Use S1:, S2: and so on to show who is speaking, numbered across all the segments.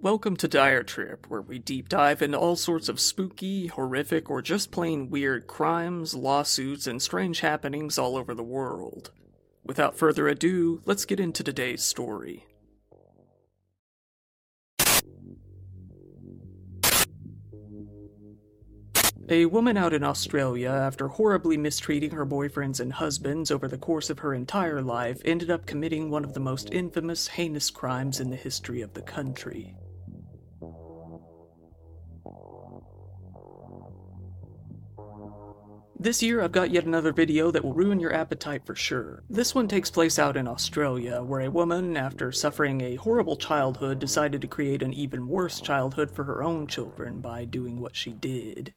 S1: Welcome to Dire Trip, where we deep dive into all sorts of spooky, horrific, or just plain weird crimes, lawsuits, and strange happenings all over the world. Without further ado, let's get into today's story. A woman out in Australia, after horribly mistreating her boyfriends and husbands over the course of her entire life, ended up committing one of the most infamous, heinous crimes in the history of the country. This year, I've got yet another video that will ruin your appetite for sure. This one takes place out in Australia, where a woman, after suffering a horrible childhood, decided to create an even worse childhood for her own children by doing what she did.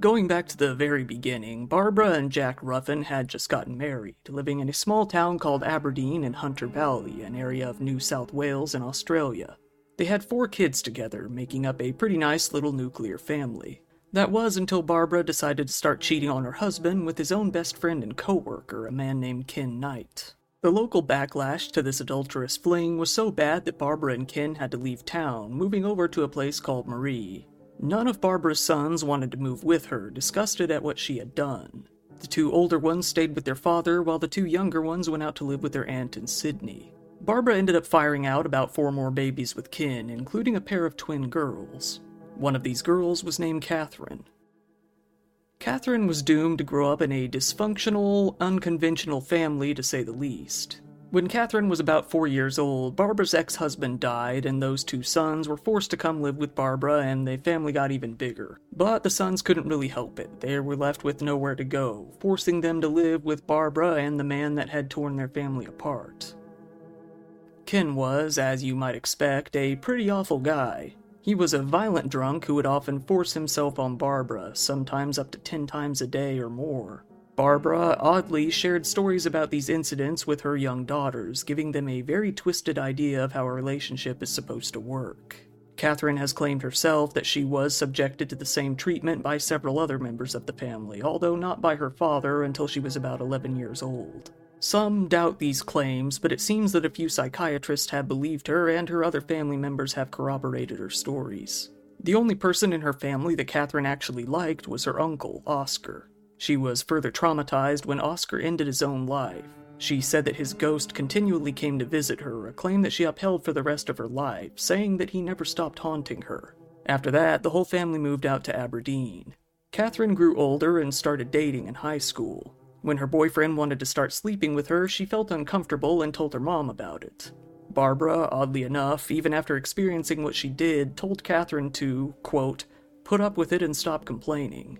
S1: Going back to the very beginning, Barbara and Jack Ruffin had just gotten married, living in a small town called Aberdeen in Hunter Valley, an area of New South Wales in Australia. They had four kids together, making up a pretty nice little nuclear family. That was until Barbara decided to start cheating on her husband with his own best friend and coworker, a man named Ken Knight. The local backlash to this adulterous fling was so bad that Barbara and Ken had to leave town, moving over to a place called Moree. None of Barbara's sons wanted to move with her, disgusted at what she had done. The two older ones stayed with their father, while the two younger ones went out to live with their aunt in Sydney. Barbara ended up firing out about four more babies with Ken, including a pair of twin girls. One of these girls was named Katherine. Katherine was doomed to grow up in a dysfunctional, unconventional family to say the least. When Katherine was about four years old, Barbara's ex husband died, and those two sons were forced to come live with Barbara, and the family got even bigger. But the sons couldn't really help it. They were left with nowhere to go, forcing them to live with Barbara and the man that had torn their family apart. Ken was, as you might expect, a pretty awful guy. He was a violent drunk who would often force himself on Barbara, sometimes up to 10 times a day or more. Barbara, oddly, shared stories about these incidents with her young daughters, giving them a very twisted idea of how a relationship is supposed to work. Katherine has claimed herself that she was subjected to the same treatment by several other members of the family, although not by her father until she was about 11 years old. Some doubt these claims, but it seems that a few psychiatrists have believed her, and her other family members have corroborated her stories. The only person in her family that Katherine actually liked was her uncle, Oscar. She was further traumatized when Oscar ended his own life. She said that his ghost continually came to visit her, a claim that she upheld for the rest of her life, saying that he never stopped haunting her. After that, the whole family moved out to Aberdeen. Katherine grew older and started dating in high school. When her boyfriend wanted to start sleeping with her, she felt uncomfortable and told her mom about it. Barbara, oddly enough, even after experiencing what she did, told Katherine to, quote, put up with it and stop complaining.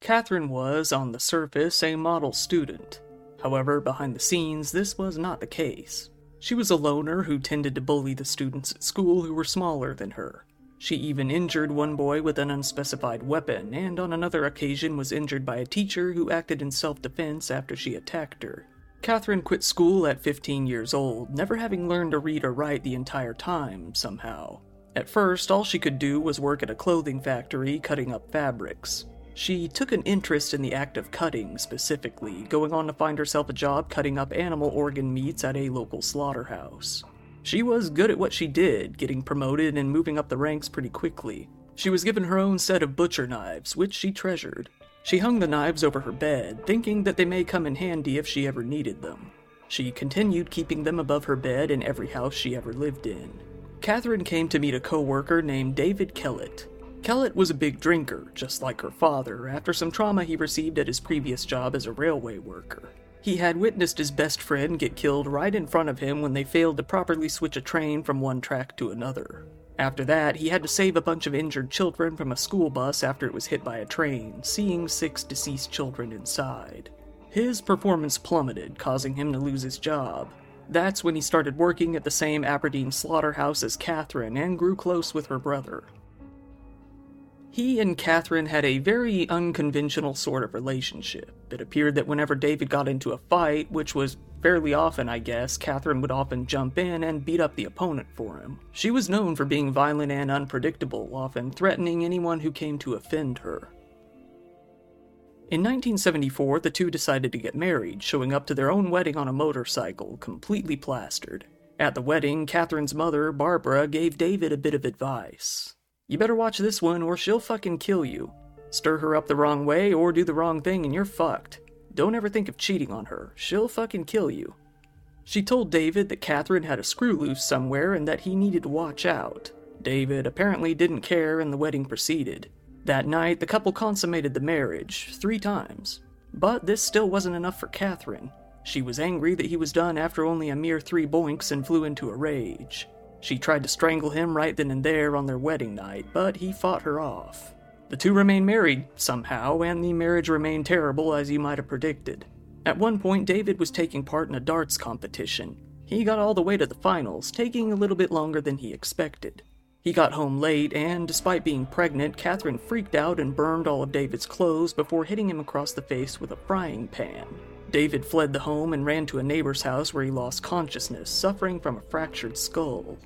S1: Katherine was, on the surface, a model student. However, behind the scenes, this was not the case. She was a loner who tended to bully the students at school who were smaller than her. She even injured one boy with an unspecified weapon, and on another occasion was injured by a teacher who acted in self defense after she attacked her. Katherine quit school at 15 years old, never having learned to read or write the entire time, somehow. At first, all she could do was work at a clothing factory cutting up fabrics. She took an interest in the act of cutting specifically, going on to find herself a job cutting up animal organ meats at a local slaughterhouse. She was good at what she did, getting promoted and moving up the ranks pretty quickly. She was given her own set of butcher knives, which she treasured. She hung the knives over her bed, thinking that they may come in handy if she ever needed them. She continued keeping them above her bed in every house she ever lived in. Katherine came to meet a co-worker named David Kellett. Kellett was a big drinker, just like her father, after some trauma he received at his previous job as a railway worker. He had witnessed his best friend get killed right in front of him when they failed to properly switch a train from one track to another. After that, he had to save a bunch of injured children from a school bus after it was hit by a train, seeing six deceased children inside. His performance plummeted, causing him to lose his job. That's when he started working at the same Aberdeen slaughterhouse as Katherine and grew close with her brother. He and Katherine had a very unconventional sort of relationship. It appeared that whenever David got into a fight, which was fairly often, I guess, Katherine would often jump in and beat up the opponent for him. She was known for being violent and unpredictable, often threatening anyone who came to offend her. In 1974, the two decided to get married, showing up to their own wedding on a motorcycle, completely plastered. At the wedding, Katherine's mother, Barbara, gave David a bit of advice. You better watch this one or she'll fucking kill you. Stir her up the wrong way or do the wrong thing and you're fucked. Don't ever think of cheating on her. She'll fucking kill you. She told David that Katherine had a screw loose somewhere and that he needed to watch out. David apparently didn't care and the wedding proceeded. That night, the couple consummated the marriage three times. But this still wasn't enough for Katherine. She was angry that he was done after only a mere three boinks and flew into a rage. She tried to strangle him right then and there on their wedding night, but he fought her off. The two remained married, somehow, and the marriage remained terrible as you might have predicted. At one point, David was taking part in a darts competition. He got all the way to the finals, taking a little bit longer than he expected. He got home late, and despite being pregnant, Katherine freaked out and burned all of David's clothes before hitting him across the face with a frying pan. David fled the home and ran to a neighbor's house where he lost consciousness, suffering from a fractured skull.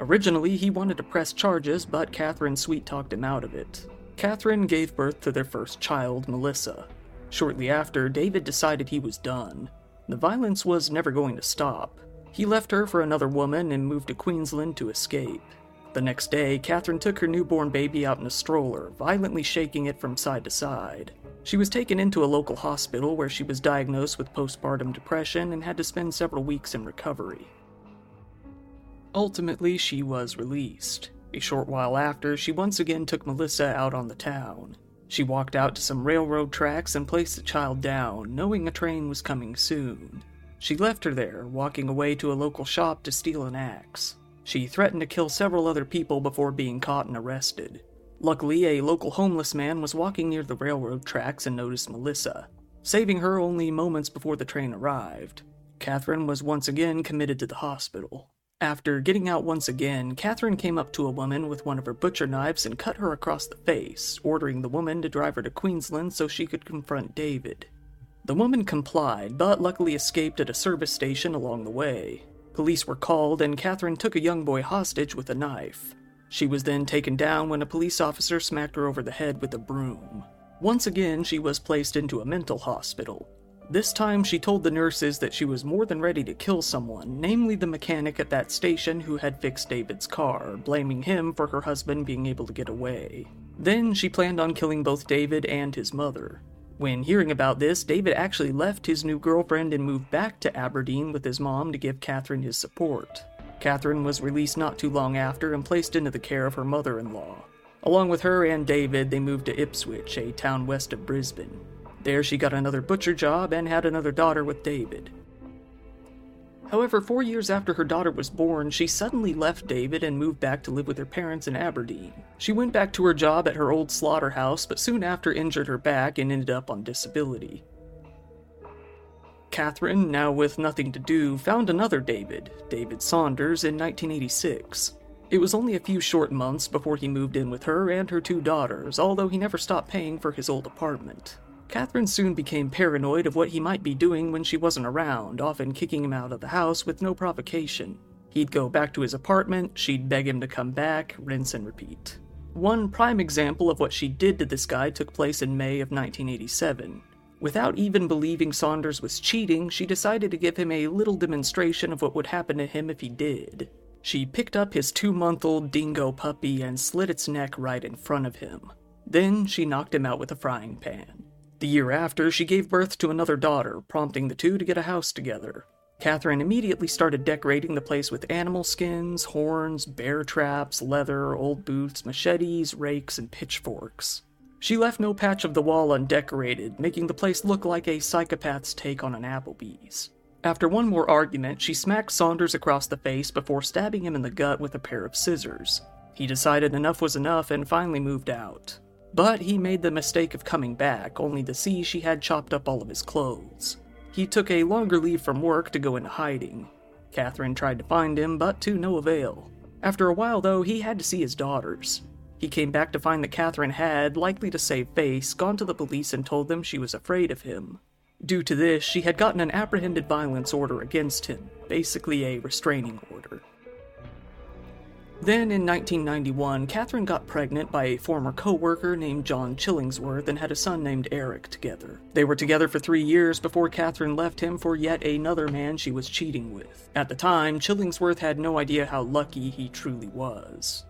S1: Originally, he wanted to press charges, but Katherine sweet talked him out of it. Katherine gave birth to their first child, Melissa. Shortly after, David decided he was done. The violence was never going to stop. He left her for another woman and moved to Queensland to escape. The next day, Katherine took her newborn baby out in a stroller, violently shaking it from side to side. She was taken into a local hospital where she was diagnosed with postpartum depression and had to spend several weeks in recovery. Ultimately, she was released. A short while after, she once again took Melissa out on the town. She walked out to some railroad tracks and placed the child down, knowing a train was coming soon. She left her there, walking away to a local shop to steal an axe. She threatened to kill several other people before being caught and arrested. Luckily, a local homeless man was walking near the railroad tracks and noticed Melissa, saving her only moments before the train arrived. Katherine was once again committed to the hospital. After getting out once again, Katherine came up to a woman with one of her butcher knives and cut her across the face, ordering the woman to drive her to Queensland so she could confront David. The woman complied, but luckily escaped at a service station along the way. Police were called, and Katherine took a young boy hostage with a knife. She was then taken down when a police officer smacked her over the head with a broom. Once again, she was placed into a mental hospital. This time, she told the nurses that she was more than ready to kill someone, namely the mechanic at that station who had fixed David's car, blaming him for her husband being able to get away. Then she planned on killing both David and his mother. When hearing about this, David actually left his new girlfriend and moved back to Aberdeen with his mom to give Katherine his support. Katherine was released not too long after and placed into the care of her mother in law. Along with her and David, they moved to Ipswich, a town west of Brisbane. There, she got another butcher job and had another daughter with David. However, four years after her daughter was born, she suddenly left David and moved back to live with her parents in Aberdeen. She went back to her job at her old slaughterhouse, but soon after injured her back and ended up on disability. Katherine, now with nothing to do, found another David, David Saunders, in 1986. It was only a few short months before he moved in with her and her two daughters, although he never stopped paying for his old apartment. Katherine soon became paranoid of what he might be doing when she wasn't around, often kicking him out of the house with no provocation. He'd go back to his apartment, she'd beg him to come back, rinse and repeat. One prime example of what she did to this guy took place in May of 1987. Without even believing Saunders was cheating, she decided to give him a little demonstration of what would happen to him if he did. She picked up his two month old dingo puppy and slit its neck right in front of him. Then she knocked him out with a frying pan. The year after, she gave birth to another daughter, prompting the two to get a house together. Katherine immediately started decorating the place with animal skins, horns, bear traps, leather, old boots, machetes, rakes, and pitchforks. She left no patch of the wall undecorated, making the place look like a psychopath's take on an Applebee's. After one more argument, she smacked Saunders across the face before stabbing him in the gut with a pair of scissors. He decided enough was enough and finally moved out. But he made the mistake of coming back, only to see she had chopped up all of his clothes. He took a longer leave from work to go into hiding. Katherine tried to find him, but to no avail. After a while, though, he had to see his daughters. He came back to find that Katherine had, likely to save face, gone to the police and told them she was afraid of him. Due to this, she had gotten an apprehended violence order against him, basically a restraining order. Then in 1991, Katherine got pregnant by a former co worker named John Chillingworth and had a son named Eric together. They were together for three years before Katherine left him for yet another man she was cheating with. At the time, Chillingworth had no idea how lucky he truly was.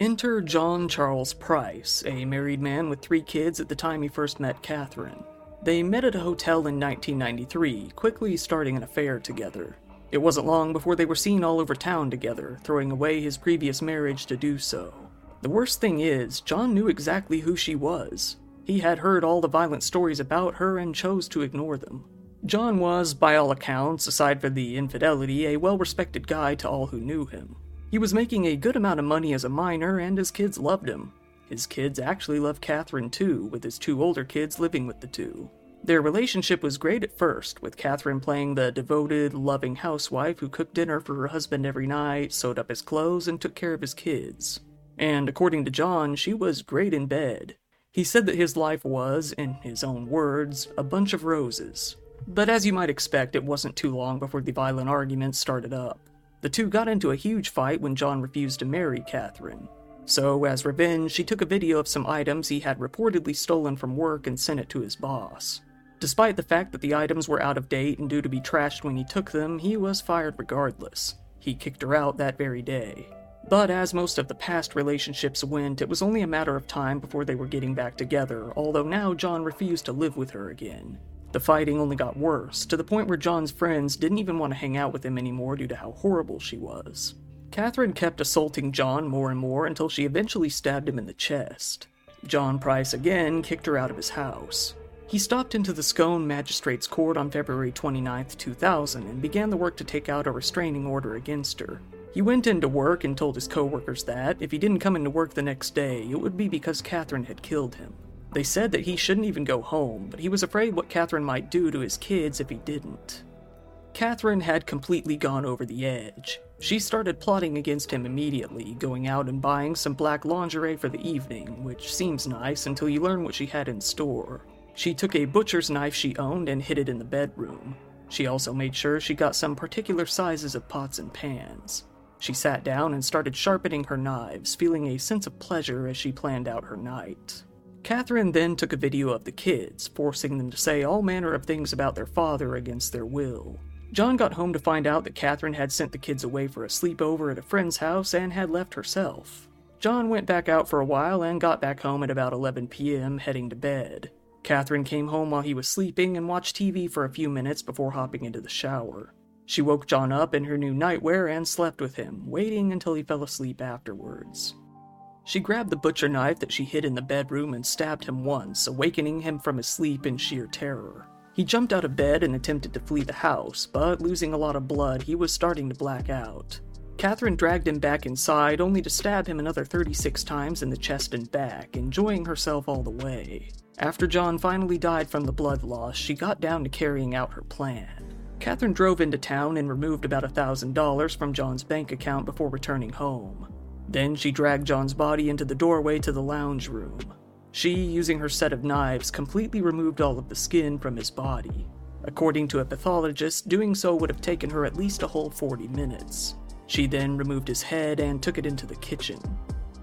S1: Enter John Charles Price, a married man with three kids at the time he first met Katherine. They met at a hotel in 1993, quickly starting an affair together. It wasn't long before they were seen all over town together, throwing away his previous marriage to do so. The worst thing is, John knew exactly who she was. He had heard all the violent stories about her and chose to ignore them. John was, by all accounts, aside from the infidelity, a well respected guy to all who knew him. He was making a good amount of money as a miner, and his kids loved him. His kids actually loved Katherine too, with his two older kids living with the two. Their relationship was great at first, with Katherine playing the devoted, loving housewife who cooked dinner for her husband every night, sewed up his clothes, and took care of his kids. And according to John, she was great in bed. He said that his life was, in his own words, a bunch of roses. But as you might expect, it wasn't too long before the violent arguments started up. The two got into a huge fight when John refused to marry Katherine. So, as revenge, she took a video of some items he had reportedly stolen from work and sent it to his boss. Despite the fact that the items were out of date and due to be trashed when he took them, he was fired regardless. He kicked her out that very day. But as most of the past relationships went, it was only a matter of time before they were getting back together, although now John refused to live with her again. The fighting only got worse, to the point where John's friends didn't even want to hang out with him anymore due to how horrible she was. Katherine kept assaulting John more and more until she eventually stabbed him in the chest. John Price again kicked her out of his house. He stopped into the Scone Magistrates Court on February 29, 2000, and began the work to take out a restraining order against her. He went into work and told his coworkers that, if he didn't come into work the next day, it would be because Katherine had killed him. They said that he shouldn't even go home, but he was afraid what Katherine might do to his kids if he didn't. Katherine had completely gone over the edge. She started plotting against him immediately, going out and buying some black lingerie for the evening, which seems nice until you learn what she had in store. She took a butcher's knife she owned and hid it in the bedroom. She also made sure she got some particular sizes of pots and pans. She sat down and started sharpening her knives, feeling a sense of pleasure as she planned out her night. Katherine then took a video of the kids, forcing them to say all manner of things about their father against their will. John got home to find out that Katherine had sent the kids away for a sleepover at a friend's house and had left herself. John went back out for a while and got back home at about 11 p.m., heading to bed. Katherine came home while he was sleeping and watched TV for a few minutes before hopping into the shower. She woke John up in her new nightwear and slept with him, waiting until he fell asleep afterwards. She grabbed the butcher knife that she hid in the bedroom and stabbed him once, awakening him from his sleep in sheer terror. He jumped out of bed and attempted to flee the house, but losing a lot of blood, he was starting to black out. Katherine dragged him back inside, only to stab him another 36 times in the chest and back, enjoying herself all the way. After John finally died from the blood loss, she got down to carrying out her plan. Katherine drove into town and removed about a $1,000 from John's bank account before returning home. Then she dragged John's body into the doorway to the lounge room. She, using her set of knives, completely removed all of the skin from his body. According to a pathologist, doing so would have taken her at least a whole 40 minutes. She then removed his head and took it into the kitchen.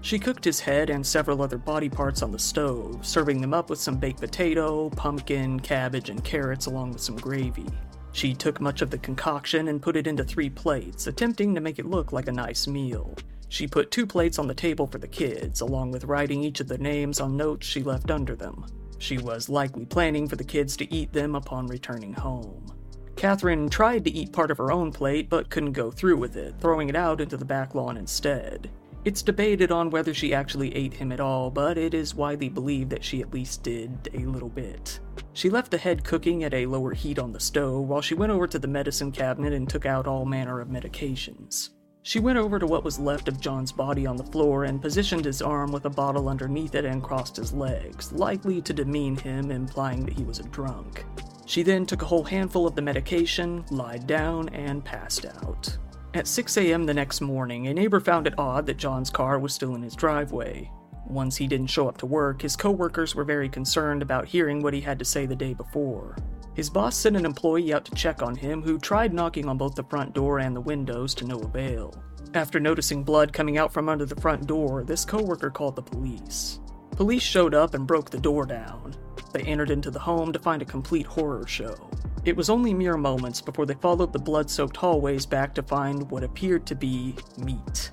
S1: She cooked his head and several other body parts on the stove, serving them up with some baked potato, pumpkin, cabbage, and carrots along with some gravy. She took much of the concoction and put it into three plates, attempting to make it look like a nice meal. She put two plates on the table for the kids, along with writing each of their names on notes she left under them. She was likely planning for the kids to eat them upon returning home. Katherine tried to eat part of her own plate but couldn't go through with it, throwing it out into the back lawn instead. It's debated on whether she actually ate him at all, but it is widely believed that she at least did a little bit. She left the head cooking at a lower heat on the stove while she went over to the medicine cabinet and took out all manner of medications. She went over to what was left of John's body on the floor and positioned his arm with a bottle underneath it and crossed his legs, likely to demean him, implying that he was a drunk. She then took a whole handful of the medication, lied down, and passed out. At 6 a.m. the next morning, a neighbor found it odd that John's car was still in his driveway. Once he didn't show up to work, his coworkers were very concerned about hearing what he had to say the day before. His boss sent an employee out to check on him who tried knocking on both the front door and the windows to no avail. After noticing blood coming out from under the front door, this coworker called the police. Police showed up and broke the door down. They entered into the home to find a complete horror show. It was only mere moments before they followed the blood soaked hallways back to find what appeared to be meat.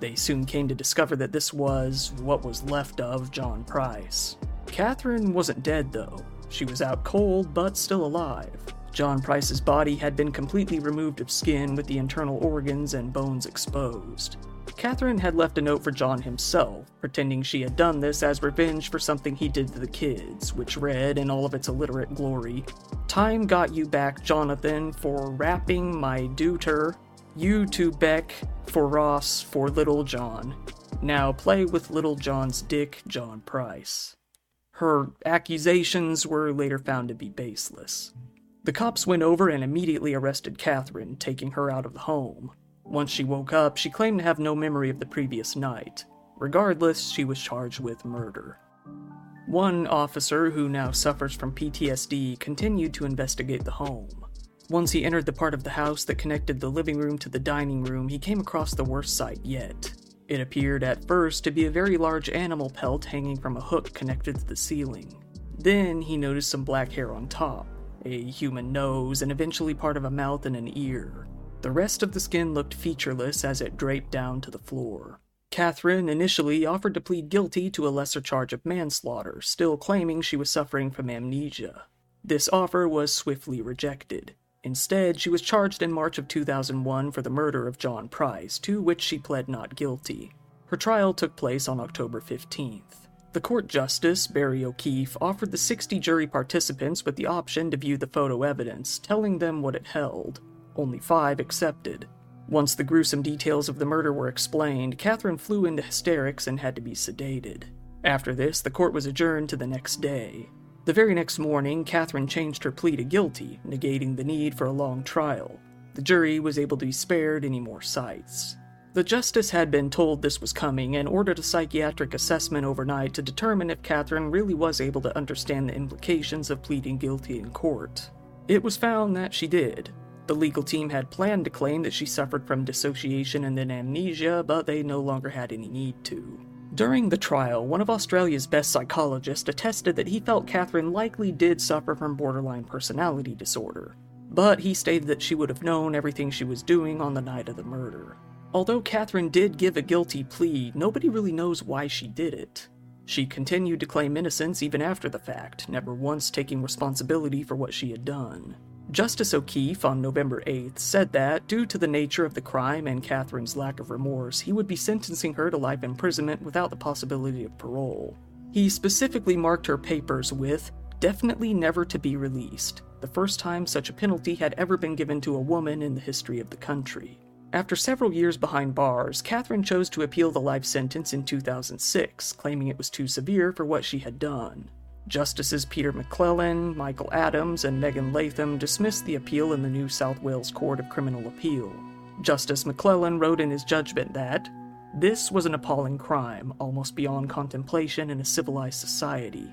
S1: They soon came to discover that this was what was left of John Price. Katherine wasn't dead, though. She was out cold, but still alive. John Price's body had been completely removed of skin with the internal organs and bones exposed. Katherine had left a note for John himself, pretending she had done this as revenge for something he did to the kids, which read, in all of its illiterate glory, Time got you back, Jonathan, for rapping my deuter, you to Beck, for Ross, for Little John. Now play with Little John's dick, John Price. Her accusations were later found to be baseless. The cops went over and immediately arrested Catherine, taking her out of the home. Once she woke up, she claimed to have no memory of the previous night. Regardless, she was charged with murder. One officer, who now suffers from PTSD, continued to investigate the home. Once he entered the part of the house that connected the living room to the dining room, he came across the worst sight yet. It appeared at first to be a very large animal pelt hanging from a hook connected to the ceiling. Then he noticed some black hair on top, a human nose, and eventually part of a mouth and an ear. The rest of the skin looked featureless as it draped down to the floor. Katherine initially offered to plead guilty to a lesser charge of manslaughter, still claiming she was suffering from amnesia. This offer was swiftly rejected. Instead, she was charged in March of 2001 for the murder of John Price, to which she pled not guilty. Her trial took place on October 15th. The court justice, Barry O'Keefe, offered the 60 jury participants with the option to view the photo evidence, telling them what it held. Only five accepted. Once the gruesome details of the murder were explained, Katherine flew into hysterics and had to be sedated. After this, the court was adjourned to the next day. The very next morning, Katherine changed her plea to guilty, negating the need for a long trial. The jury was able to be spared any more sights. The justice had been told this was coming and ordered a psychiatric assessment overnight to determine if Katherine really was able to understand the implications of pleading guilty in court. It was found that she did, the legal team had planned to claim that she suffered from dissociation and then amnesia, but they no longer had any need to. During the trial, one of Australia's best psychologists attested that he felt Katherine likely did suffer from borderline personality disorder, but he stated that she would have known everything she was doing on the night of the murder. Although Katherine did give a guilty plea, nobody really knows why she did it. She continued to claim innocence even after the fact, never once taking responsibility for what she had done. Justice O'Keefe on November 8th said that, due to the nature of the crime and Katherine's lack of remorse, he would be sentencing her to life imprisonment without the possibility of parole. He specifically marked her papers with, definitely never to be released, the first time such a penalty had ever been given to a woman in the history of the country. After several years behind bars, Katherine chose to appeal the life sentence in 2006, claiming it was too severe for what she had done. Justices Peter McClellan, Michael Adams, and Megan Latham dismissed the appeal in the New South Wales Court of Criminal Appeal. Justice McClellan wrote in his judgment that this was an appalling crime, almost beyond contemplation in a civilized society.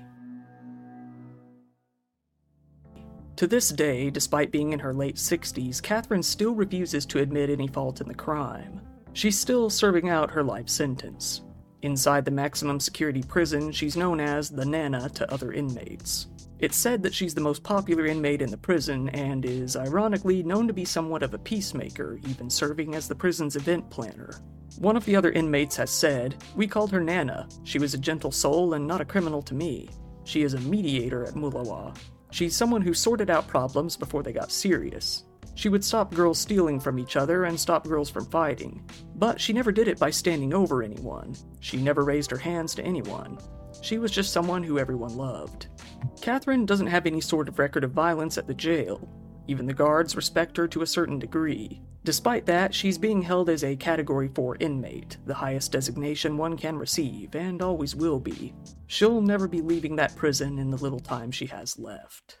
S1: To this day, despite being in her late 60s, Katherine still refuses to admit any fault in the crime. She's still serving out her life sentence. Inside the maximum security prison, she's known as the Nana to other inmates. It's said that she's the most popular inmate in the prison and is, ironically, known to be somewhat of a peacemaker, even serving as the prison's event planner. One of the other inmates has said, We called her Nana. She was a gentle soul and not a criminal to me. She is a mediator at Mulawa. She's someone who sorted out problems before they got serious. She would stop girls stealing from each other and stop girls from fighting. But she never did it by standing over anyone. She never raised her hands to anyone. She was just someone who everyone loved. Katherine doesn't have any sort of record of violence at the jail. Even the guards respect her to a certain degree. Despite that, she's being held as a Category 4 inmate, the highest designation one can receive, and always will be. She'll never be leaving that prison in the little time she has left.